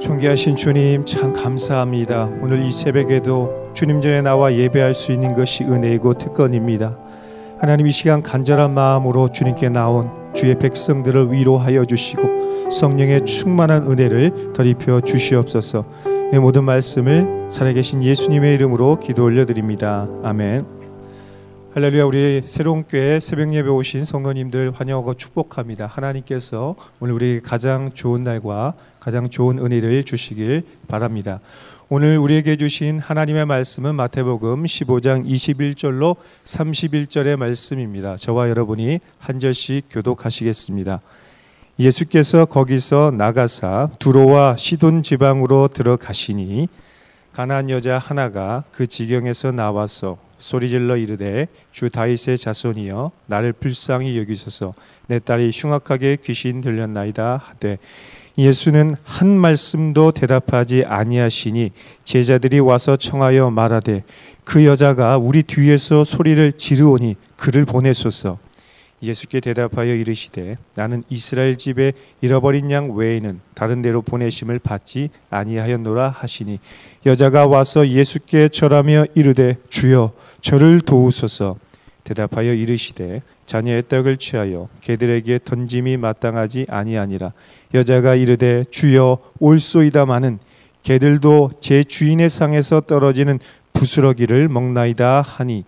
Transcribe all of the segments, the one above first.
존귀하신 주님 참 감사합니다. 오늘 이 새벽에도 주님 전에 나와 예배할 수 있는 것이 은혜이고 특권입니다. 하나님 이 시간 간절한 마음으로 주님께 나온 주의 백성들을 위로하여 주시고 성령의 충만한 은혜를 더입혀 주시옵소서. 이 모든 말씀을 살아계신 예수님의 이름으로 기도 올려드립니다. 아멘. 할렐루야 우리 새로운 교회 새벽 예배 오신 성도님들 환영하고 축복합니다. 하나님께서 오늘 우리 가장 좋은 날과 가장 좋은 은혜를 주시길 바랍니다. 오늘 우리에게 주신 하나님의 말씀은 마태복음 15장 21절로 31절의 말씀입니다. 저와 여러분이 한 절씩 교독하시겠습니다. 예수께서 거기서 나가사 두로와 시돈 지방으로 들어가시니 가난 여자 하나가 그 지경에서 나와서 소리질러 이르되 주 다윗의 자손이여 나를 불쌍히 여기소서. 내 딸이 흉악하게 귀신 들렸나이다 하되 예수는 한 말씀도 대답하지 아니하시니 제자들이 와서 청하여 말하되 그 여자가 우리 뒤에서 소리를 지르오니 그를 보내소서 예수께 대답하여 이르시되 나는 이스라엘 집에 잃어버린 양 외에는 다른 데로 보내심을 받지 아니하였노라 하시니 여자가 와서 예수께 절하며 이르되 주여 저를 도우소서. 대답하여 이르시되 자녀의 떡을 취하여 개들에게 던짐이 마땅하지 아니하니라. 여자가 이르되 주여 올소이다마는 개들도 제 주인의 상에서 떨어지는 부스러기를 먹나이다 하니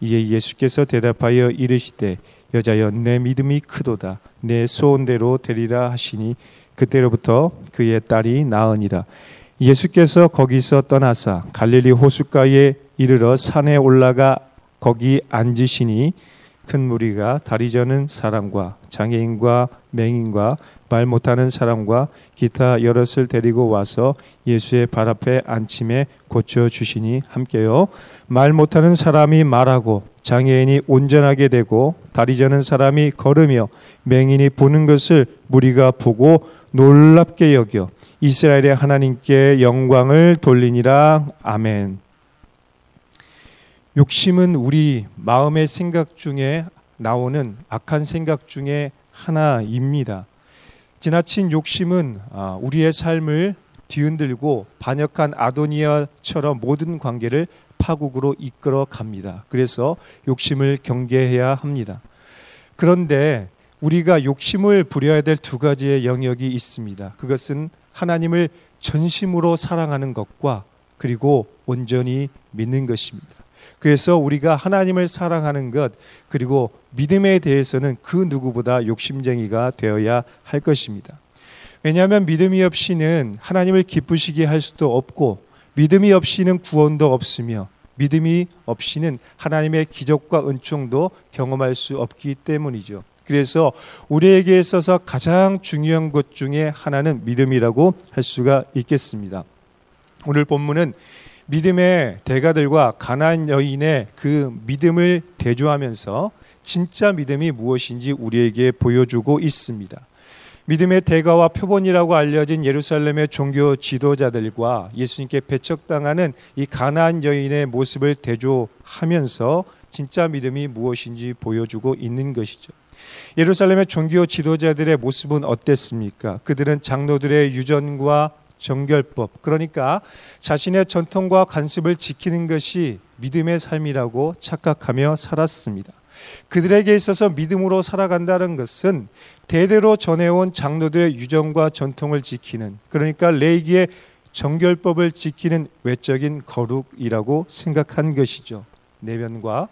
이에 예수께서 대답하여 이르시되 여자여 내 믿음이 크도다. 내 소원대로 되리라 하시니 그때로부터 그의 딸이 나으니라. 예수께서 거기서 떠나사 갈릴리 호숫가에 이르러 산에 올라가 거기 앉으시니 큰 무리가 다리 저는 사람과 장애인과 맹인과 말 못하는 사람과 기타 여럿을 데리고 와서 예수의 발 앞에 앉힘에 고쳐 주시니 함께요. 말 못하는 사람이 말하고 장애인이 온전하게 되고 다리 저는 사람이 걸으며 맹인이 보는 것을 무리가 보고 놀랍게 여겨 이스라엘의 하나님께 영광을 돌리니라 아멘. 욕심은 우리 마음의 생각 중에 나오는 악한 생각 중에 하나입니다. 지나친 욕심은 아, 우리의 삶을 뒤흔들고 반역한 아도니아처럼 모든 관계를 파국으로 이끌어 갑니다. 그래서 욕심을 경계해야 합니다. 그런데 우리가 욕심을 부려야 될 두 가지의 영역이 있습니다. 그것은 하나님을 전심으로 사랑하는 것과 그리고 온전히 믿는 것입니다. 그래서 우리가 하나님을 사랑하는 것 그리고 믿음에 대해서는 그 누구보다 욕심쟁이가 되어야 할 것입니다. 왜냐하면 믿음이 없이는 하나님을 기쁘시게 할 수도 없고 믿음이 없이는 구원도 없으며 믿음이 없이는 하나님의 기적과 은총도 경험할 수 없기 때문이죠. 그래서 우리에게 있어서 가장 중요한 것 중에 하나는 믿음이라고 할 수가 있겠습니다. 오늘 본문은 믿음의 대가들과 가난 여인의 그 믿음을 대조하면서 진짜 믿음이 무엇인지 우리에게 보여주고 있습니다. 믿음의 대가와 표본이라고 알려진 예루살렘의 종교 지도자들과 예수님께 배척당하는 이 가나안 여인의 모습을 대조하면서 진짜 믿음이 무엇인지 보여주고 있는 것이죠. 예루살렘의 종교 지도자들의 모습은 어땠습니까? 그들은 장로들의 유전과 정결법 그러니까 자신의 전통과 관습을 지키는 것이 믿음의 삶이라고 착각하며 살았습니다. 그들에게 있어서 믿음으로 살아간다는 것은 대대로 전해온 장로들의 유정과 전통을 지키는 그러니까 레이기의 정결법을 지키는 외적인 거룩이라고 생각한 것이죠. 내면과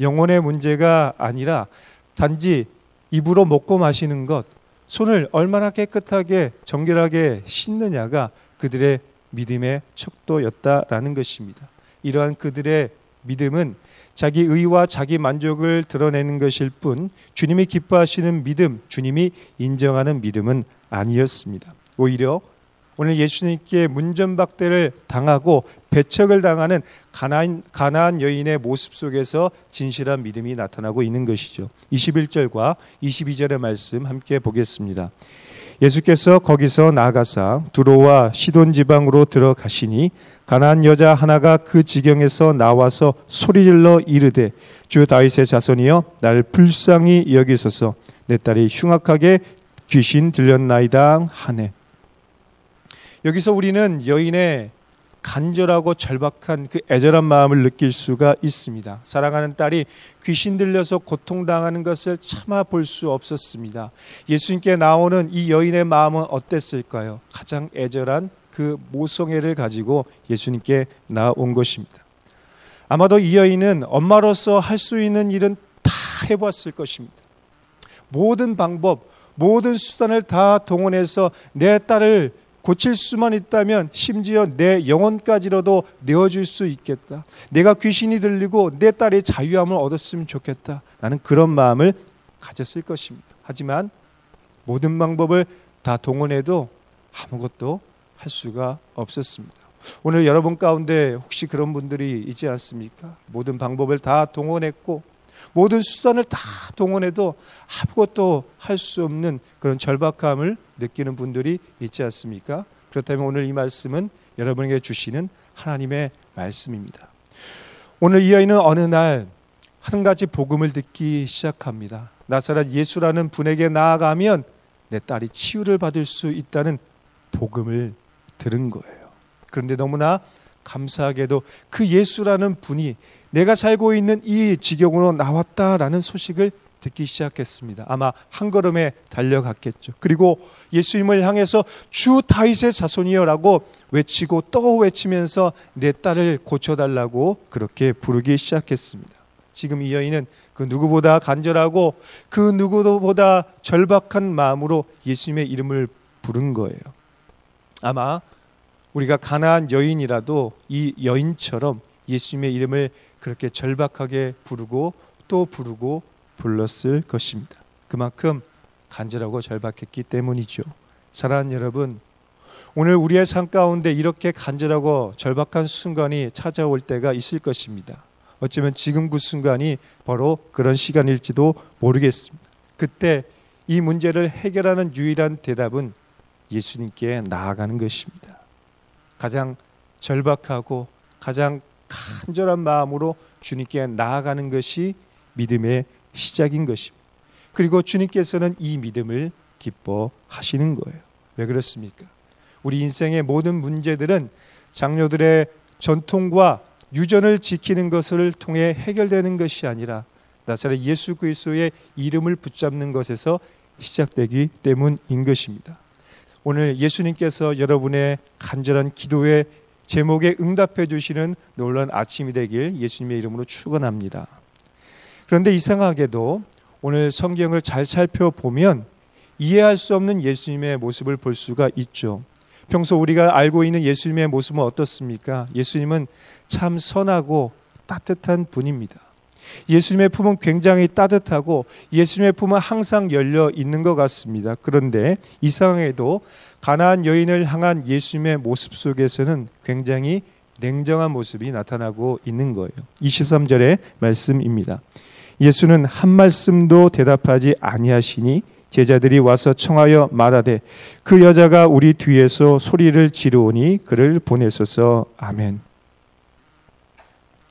영혼의 문제가 아니라 단지 입으로 먹고 마시는 것, 손을 얼마나 깨끗하게 정결하게 씻느냐가 그들의 믿음의 척도였다라는 것입니다. 이러한 그들의 믿음은 자기 의와 자기 만족을 드러내는 것일 뿐 주님이 기뻐하시는 믿음, 주님이 인정하는 믿음은 아니었습니다. 오히려 오늘 예수님께 문전박대를 당하고 배척을 당하는 가나안, 가나안 여인의 모습 속에서 진실한 믿음이 나타나고 있는 것이죠. 21절과 22절의 말씀 함께 보겠습니다. 예수께서 거기서 나가사 두로와 시돈 지방으로 들어가시니 가나안 여자 하나가 그 지경에서 나와서 소리질러 이르되 주 다윗의 자손이여 날 불쌍히 여기소서. 내 딸이 흉악하게 귀신 들렸나이다 하네. 여기서 우리는 여인의 간절하고 절박한 그 애절한 마음을 느낄 수가 있습니다. 사랑하는 딸이 귀신 들려서 고통당하는 것을 참아 볼 수 없었습니다. 예수님께 나오는 이 여인의 마음은 어땠을까요? 가장 애절한 그 모성애를 가지고 예수님께 나온 것입니다. 아마도 이 여인은 엄마로서 할 수 있는 일은 다 해봤을 것입니다. 모든 방법, 모든 수단을 다 동원해서 내 딸을 고칠 수만 있다면 심지어 내 영혼까지라도 내어줄 수 있겠다. 내가 귀신이 들리고 내 딸이 자유함을 얻었으면 좋겠다. 라는 그런 마음을 가졌을 것입니다. 하지만 모든 방법을 다 동원해도 아무것도 할 수가 없었습니다. 오늘 여러분 가운데 혹시 그런 분들이 있지 않습니까? 모든 방법을 다 동원했고 모든 수단을 다 동원해도 아무것도 할 수 없는 그런 절박함을 느끼는 분들이 있지 않습니까? 그렇다면 오늘 이 말씀은 여러분에게 주시는 하나님의 말씀입니다. 오늘 이 아이는 어느 날 한 가지 복음을 듣기 시작합니다. 나사렛 예수라는 분에게 나아가면 내 딸이 치유를 받을 수 있다는 복음을 들은 거예요. 그런데 너무나 감사하게도 그 예수라는 분이 내가 살고 있는 이 지경으로 나왔다라는 소식을 듣기 시작했습니다. 아마 한 걸음에 달려갔겠죠. 그리고 예수님을 향해서 주 다윗의 자손이여라고 외치고 또 외치면서 내 딸을 고쳐달라고 그렇게 부르기 시작했습니다. 지금 이 여인은 그 누구보다 간절하고 그 누구보다 절박한 마음으로 예수님의 이름을 부른 거예요. 아마 우리가 가나안 여인이라도 이 여인처럼 예수님의 이름을 그렇게 절박하게 부르고 또 부르고 불렀을 것입니다. 그만큼 간절하고 절박했기 때문이죠. 사랑하는 여러분, 오늘 우리의 삶 가운데 이렇게 간절하고 절박한 순간이 찾아올 때가 있을 것입니다. 어쩌면 지금 그 순간이 바로 그런 시간일지도 모르겠습니다. 그때 이 문제를 해결하는 유일한 대답은 예수님께 나아가는 것입니다. 가장 절박하고 가장 간절한 마음으로 주님께 나아가는 것이 믿음의 시작인 것입니다. 그리고 주님께서는 이 믿음을 기뻐하시는 거예요. 왜 그렇습니까? 우리 인생의 모든 문제들은 장녀들의 전통과 유전을 지키는 것을 통해 해결되는 것이 아니라 나사렛 예수 그리스도의 이름을 붙잡는 것에서 시작되기 때문인 것입니다. 오늘 예수님께서 여러분의 간절한 기도의 제목에 응답해 주시는 놀란 아침이 되길 예수님의 이름으로 축원합니다. 그런데 이상하게도 오늘 성경을 잘 살펴보면 이해할 수 없는 예수님의 모습을 볼 수가 있죠. 평소 우리가 알고 있는 예수님의 모습은 어떻습니까? 예수님은 참 선하고 따뜻한 분입니다. 예수님의 품은 굉장히 따뜻하고 예수님의 품은 항상 열려 있는 것 같습니다. 그런데 이상하게도 가나안 여인을 향한 예수님의 모습 속에서는 굉장히 냉정한 모습이 나타나고 있는 거예요. 23절의 말씀입니다. 예수는 한 말씀도 대답하지 아니하시니 제자들이 와서 청하여 말하되 그 여자가 우리 뒤에서 소리를 지르오니 그를 보내소서 아멘.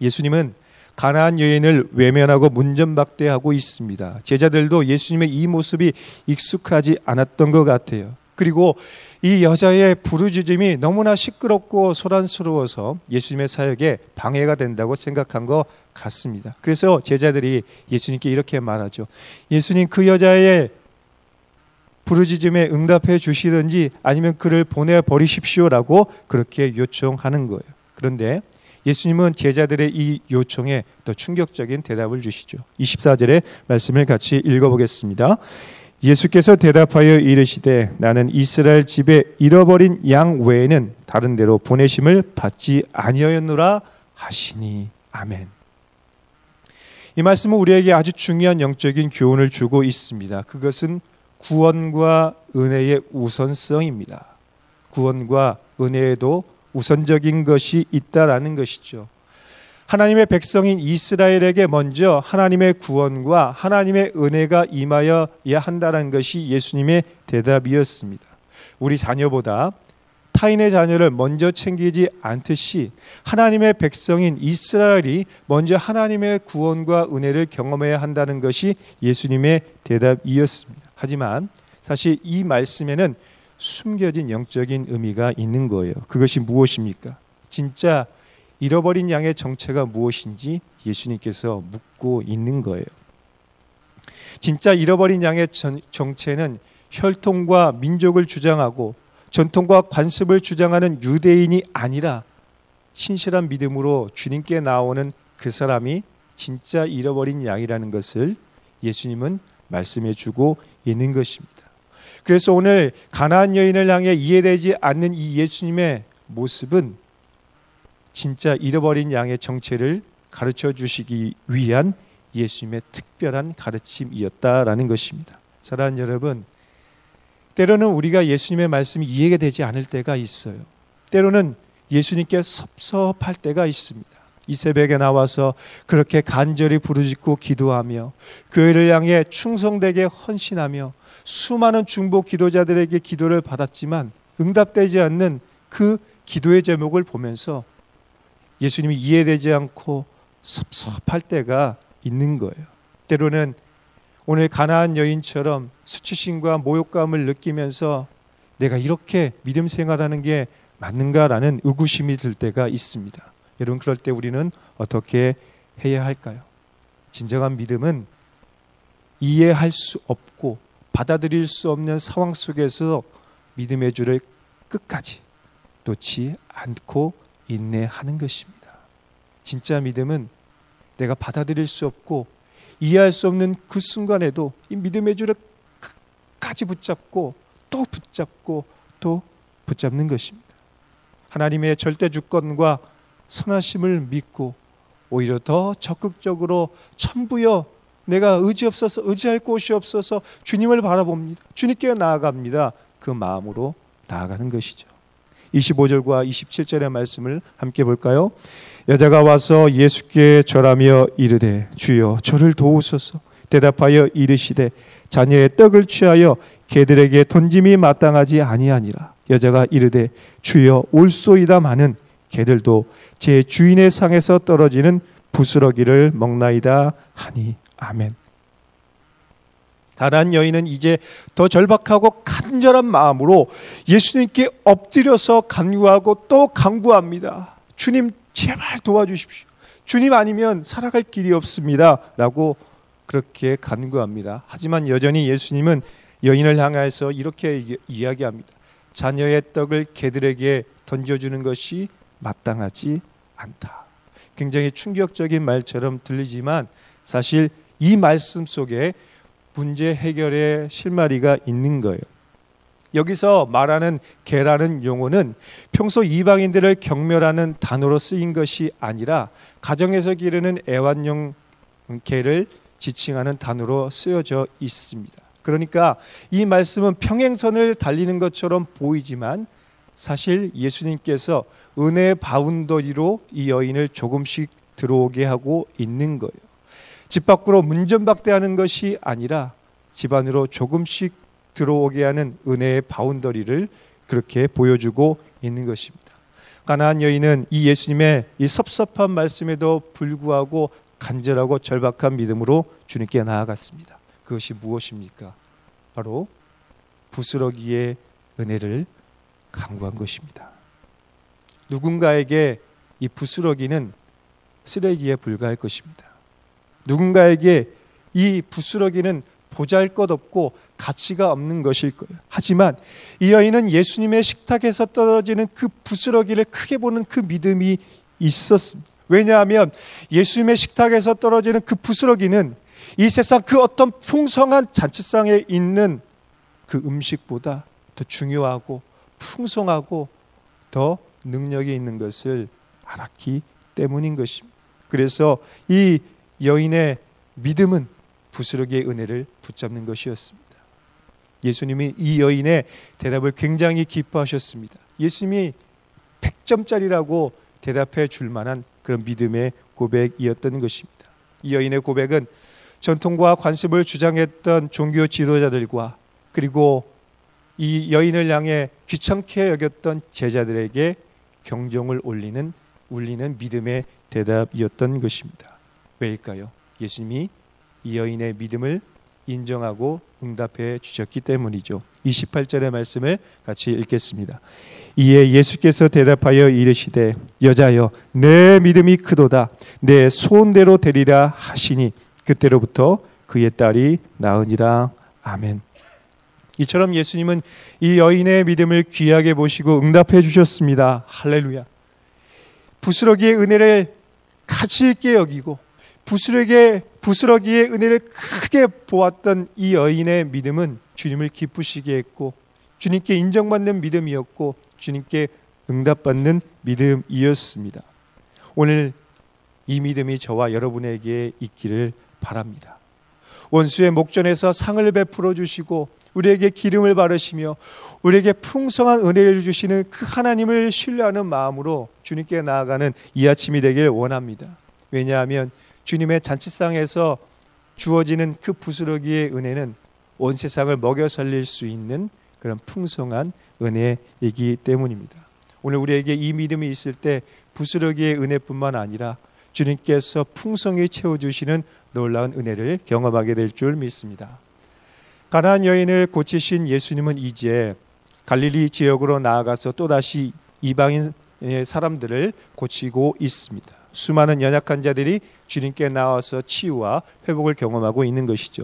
예수님은 가나안 여인을 외면하고 문전박대하고 있습니다. 제자들도 예수님의 이 모습이 익숙하지 않았던 것 같아요. 그리고 이 여자의 부르짖음이 너무나 시끄럽고 소란스러워서 예수님의 사역에 방해가 된다고 생각한 것 같습니다. 그래서 제자들이 예수님께 이렇게 말하죠. 예수님 그 여자의 부르짖음에 응답해 주시든지 아니면 그를 보내 버리십시오라고 그렇게 요청하는 거예요. 그런데 예수님은 제자들의 이 요청에 더 충격적인 대답을 주시죠. 24절의 말씀을 같이 읽어보겠습니다. 예수께서 대답하여 이르시되 나는 이스라엘 집에 잃어버린 양 외에는 다른 데로 보내심을 받지 아니하였노라 하시니 아멘. 이 말씀은 우리에게 아주 중요한 영적인 교훈을 주고 있습니다. 그것은 구원과 은혜의 우선성입니다. 구원과 은혜에도 우선적인 것이 있다라는 것이죠. 하나님의 백성인 이스라엘에게 먼저 하나님의 구원과 하나님의 은혜가 임하여야 한다는 것이 예수님의 대답이었습니다. 우리 자녀보다 타인의 자녀를 먼저 챙기지 않듯이 하나님의 백성인 이스라엘이 먼저 하나님의 구원과 은혜를 경험해야 한다는 것이 예수님의 대답이었습니다. 하지만 사실 이 말씀에는 숨겨진 영적인 의미가 있는 거예요. 그것이 무엇입니까? 진짜 잃어버린 양의 정체가 무엇인지 예수님께서 묻고 있는 거예요. 진짜 잃어버린 양의 정체는 혈통과 민족을 주장하고 전통과 관습을 주장하는 유대인이 아니라 신실한 믿음으로 주님께 나오는 그 사람이 진짜 잃어버린 양이라는 것을 예수님은 말씀해 주고 있는 것입니다. 그래서 오늘 가나안 여인을 향해 이해되지 않는 이 예수님의 모습은 진짜 잃어버린 양의 정체를 가르쳐 주시기 위한 예수님의 특별한 가르침이었다라는 것입니다. 사랑하는 여러분, 때로는 우리가 예수님의 말씀이 이해가 되지 않을 때가 있어요. 때로는 예수님께 섭섭할 때가 있습니다. 이 새벽에 나와서 그렇게 간절히 부르짖고 기도하며 교회를 향해 충성되게 헌신하며 수많은 중보 기도자들에게 기도를 받았지만 응답되지 않는 그 기도의 제목을 보면서 예수님이 이해되지 않고 섭섭할 때가 있는 거예요. 때로는 오늘 가나안 여인처럼 수치심과 모욕감을 느끼면서 내가 이렇게 믿음 생활하는 게 맞는가라는 의구심이 들 때가 있습니다. 여러분 그럴 때 우리는 어떻게 해야 할까요? 진정한 믿음은 이해할 수 없고 받아들일 수 없는 상황 속에서 믿음의 줄을 끝까지 놓지 않고 인내하는 것입니다. 진짜 믿음은 내가 받아들일 수 없고 이해할 수 없는 그 순간에도 이 믿음의 줄을 끝까지 붙잡고 또 붙잡고 또 붙잡는 것입니다. 하나님의 절대 주권과 선하심을 믿고 오히려 더 적극적으로 천부여 내가 의지 없어서 의지할 곳이 없어서 주님을 바라봅니다. 주님께 나아갑니다. 그 마음으로 나아가는 것이죠. 25절과 27절의 말씀을 함께 볼까요? 여자가 와서 예수께 절하며 이르되 주여 저를 도우소서 대답하여 이르시되 자녀의 떡을 취하여 개들에게 던짐이 마땅하지 아니하니라 여자가 이르되 주여 올소이다마는 개들도 제 주인의 상에서 떨어지는 부스러기를 먹나이다 하니 아멘. 가난 여인은 이제 더 절박하고 간절한 마음으로 예수님께 엎드려서 간구하고 또 강구합니다. 주님 제발 도와주십시오. 주님 아니면 살아갈 길이 없습니다. 라고 그렇게 간구합니다. 하지만 여전히 예수님은 여인을 향하여서 이렇게 이야기합니다. 자녀의 떡을 개들에게 던져주는 것이 마땅하지 않다. 굉장히 충격적인 말처럼 들리지만 사실 이 말씀 속에 문제 해결의 실마리가 있는 거예요. 여기서 말하는 개라는 용어는 평소 이방인들을 경멸하는 단어로 쓰인 것이 아니라 가정에서 기르는 애완용 개를 지칭하는 단어로 쓰여져 있습니다. 그러니까 이 말씀은 평행선을 달리는 것처럼 보이지만 사실 예수님께서 은혜 boundary로 이 여인을 조금씩 들어오게 하고 있는 거예요. 집 밖으로 문전박대하는 것이 아니라 집 안으로 조금씩 들어오게 하는 은혜의 바운더리를 그렇게 보여주고 있는 것입니다. 가나안 여인은 이 예수님의 이 섭섭한 말씀에도 불구하고 간절하고 절박한 믿음으로 주님께 나아갔습니다. 그것이 무엇입니까? 바로 부스러기의 은혜를 강구한 것입니다. 누군가에게 이 부스러기는 쓰레기에 불과할 것입니다. 누군가에게 이 부스러기는 보잘 것 없고 가치가 없는 것일 거예요. 하지만 이 여인은 예수님의 식탁에서 떨어지는 그 부스러기를 크게 보는 그 믿음이 있었습니다. 왜냐하면 예수님의 식탁에서 떨어지는 그 부스러기는 이 세상 그 어떤 풍성한 잔치상에 있는 그 음식보다 더 중요하고 풍성하고 더 능력이 있는 것을 알았기 때문인 것입니다. 그래서 이 여인의 믿음은 부스러기의 은혜를 붙잡는 것이었습니다. 예수님이 이 여인의 대답을 굉장히 기뻐하셨습니다. 예수님이 100점짜리라고 대답해 줄 만한 그런 믿음의 고백이었던 것입니다. 이 여인의 고백은 전통과 관습을 주장했던 종교 지도자들과 그리고 이 여인을 향해 귀찮게 여겼던 제자들에게 경종을 올리는 울리는 믿음의 대답이었던 것입니다. 왜일까요? 예수님이 이 여인의 믿음을 인정하고 응답해 주셨기 때문이죠. 28절의 말씀을 같이 읽겠습니다. 이에 예수께서 대답하여 이르시되 여자여 내 믿음이 크도다 내 소원대로 되리라 하시니 그때로부터 그의 딸이 나으니라 아멘. 이처럼 예수님은 이 여인의 믿음을 귀하게 보시고 응답해 주셨습니다. 할렐루야. 부스러기의 은혜를 가치 있게 여기고 부스러기의 부스러기의 은혜를 크게 보았던 이 여인의 믿음은 주님을 기쁘시게 했고 주님께 인정받는 믿음이었고 주님께 응답받는 믿음이었습니다. 오늘 이 믿음이 저와 여러분에게 있기를 바랍니다. 원수의 목전에서 상을 베풀어 주시고 우리에게 기름을 바르시며 우리에게 풍성한 은혜를 주시는 그 하나님을 신뢰하는 마음으로 주님께 나아가는 이 아침이 되길 원합니다. 왜냐하면 주님의 잔치상에서 주어지는 그 부스러기의 은혜는 온 세상을 먹여 살릴 수 있는 그런 풍성한 은혜이기 때문입니다. 오늘 우리에게 이 믿음이 있을 때 부스러기의 은혜뿐만 아니라 주님께서 풍성히 채워주시는 놀라운 은혜를 경험하게 될 줄 믿습니다. 가나안 여인을 고치신 예수님은 이제 갈릴리 지역으로 나아가서 또다시 이방인 사람들을 고치고 있습니다. 수많은 연약한 자들이 주님께 나와서 치유와 회복을 경험하고 있는 것이죠.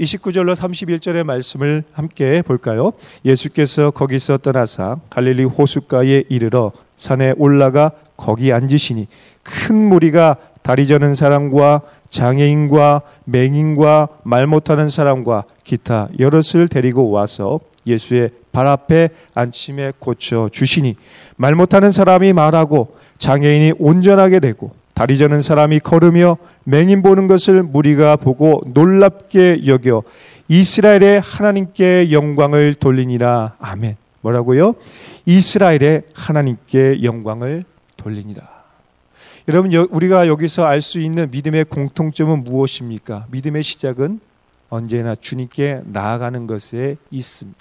29절로 31절의 말씀을 함께 볼까요? 예수께서 거기서 떠나사 갈릴리 호숫가에 이르러 산에 올라가 거기 앉으시니 큰 무리가 다리 저는 사람과 장애인과 맹인과 말 못하는 사람과 기타 여럿을 데리고 와서 예수의 발 앞에 앉힘에 고쳐 주시니 말 못하는 사람이 말하고 장애인이 온전하게 되고 다리 저는 사람이 걸으며 맹인 보는 것을 무리가 보고 놀랍게 여겨 이스라엘의 하나님께 영광을 돌리니라 아멘. 뭐라고요? 이스라엘의 하나님께 영광을 돌리니라. 여러분 우리가 여기서 알 수 있는 믿음의 공통점은 무엇입니까? 믿음의 시작은 언제나 주님께 나아가는 것에 있습니다.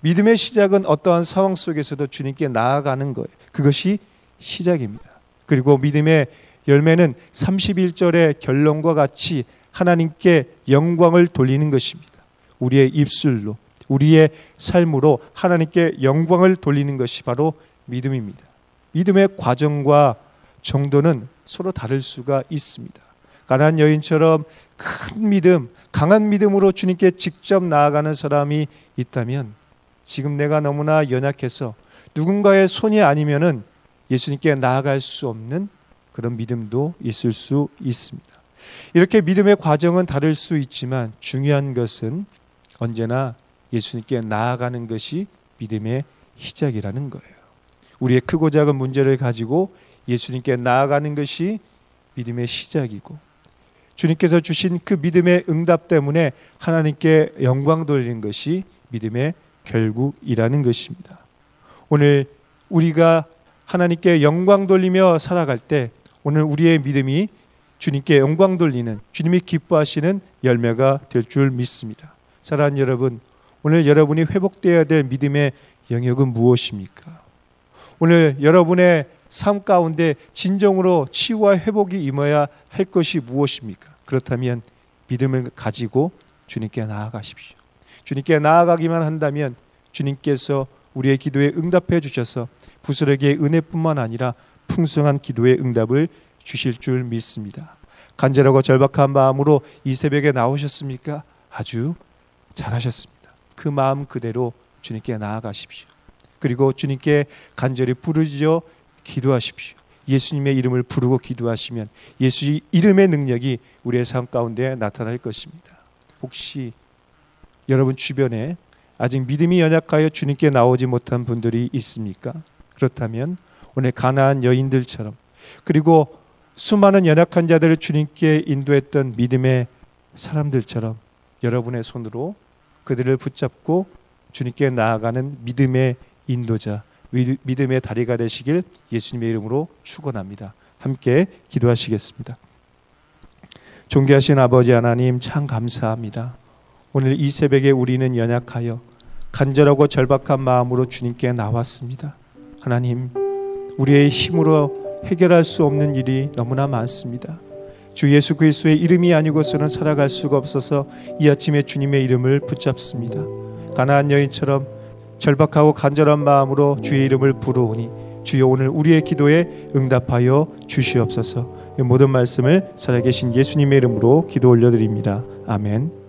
믿음의 시작은 어떠한 상황 속에서도 주님께 나아가는 거예요. 그것이 시작입니다. 그리고 믿음의 열매는 31절의 결론과 같이 하나님께 영광을 돌리는 것입니다. 우리의 입술로, 우리의 삶으로 하나님께 영광을 돌리는 것이 바로 믿음입니다. 믿음의 과정과 정도는 서로 다를 수가 있습니다. 가난 여인처럼 큰 믿음, 강한 믿음으로 주님께 직접 나아가는 사람이 있다면 지금 내가 너무나 연약해서 누군가의 손이 아니면은 예수님께 나아갈 수 없는 그런 믿음도 있을 수 있습니다. 이렇게 믿음의 과정은 다를 수 있지만 중요한 것은 언제나 예수님께 나아가는 것이 믿음의 시작이라는 거예요. 우리의 크고 작은 문제를 가지고 예수님께 나아가는 것이 믿음의 시작이고 주님께서 주신 그 믿음의 응답 때문에 하나님께 영광 돌리는 것이 믿음의 결국이라는 것입니다. 오늘 우리가 하나님께 영광 돌리며 살아갈 때 오늘 우리의 믿음이 주님께 영광 돌리는 주님이 기뻐하시는 열매가 될 줄 믿습니다. 사랑하는 여러분, 오늘 여러분이 회복되어야 될 믿음의 영역은 무엇입니까? 오늘 여러분의 삶 가운데 진정으로 치유와 회복이 임해야 할 것이 무엇입니까? 그렇다면 믿음을 가지고 주님께 나아가십시오. 주님께 나아가기만 한다면 주님께서 우리의 기도에 응답해 주셔서 부스러기의 은혜뿐만 아니라 풍성한 기도의 응답을 주실 줄 믿습니다. 간절하고 절박한 마음으로 이 새벽에 나오셨습니까? 아주 잘하셨습니다. 그 마음 그대로 주님께 나아가십시오. 그리고 주님께 간절히 부르짖어 기도하십시오. 예수님의 이름을 부르고 기도하시면 예수 이름의 능력이 우리의 삶 가운데 나타날 것입니다. 혹시 여러분 주변에 아직 믿음이 연약하여 주님께 나오지 못한 분들이 있습니까? 그렇다면 오늘 가나안 여인들처럼 그리고 수많은 연약한 자들을 주님께 인도했던 믿음의 사람들처럼 여러분의 손으로 그들을 붙잡고 주님께 나아가는 믿음의 인도자 믿음의 다리가 되시길 예수님의 이름으로 축원합니다. 함께 기도하시겠습니다. 존귀하신 아버지 하나님 참 감사합니다. 오늘 이 새벽에 우리는 연약하여 간절하고 절박한 마음으로 주님께 나왔습니다. 하나님, 우리의 힘으로 해결할 수 없는 일이 너무나 많습니다. 주 예수 그리스도의 이름이 아니고서는 살아갈 수가 없어서 이 아침에 주님의 이름을 붙잡습니다. 가나안 여인처럼 절박하고 간절한 마음으로 주의 이름을 부르오니 주여 오늘 우리의 기도에 응답하여 주시옵소서. 이 모든 말씀을 살아계신 예수님의 이름으로 기도 올려드립니다. 아멘.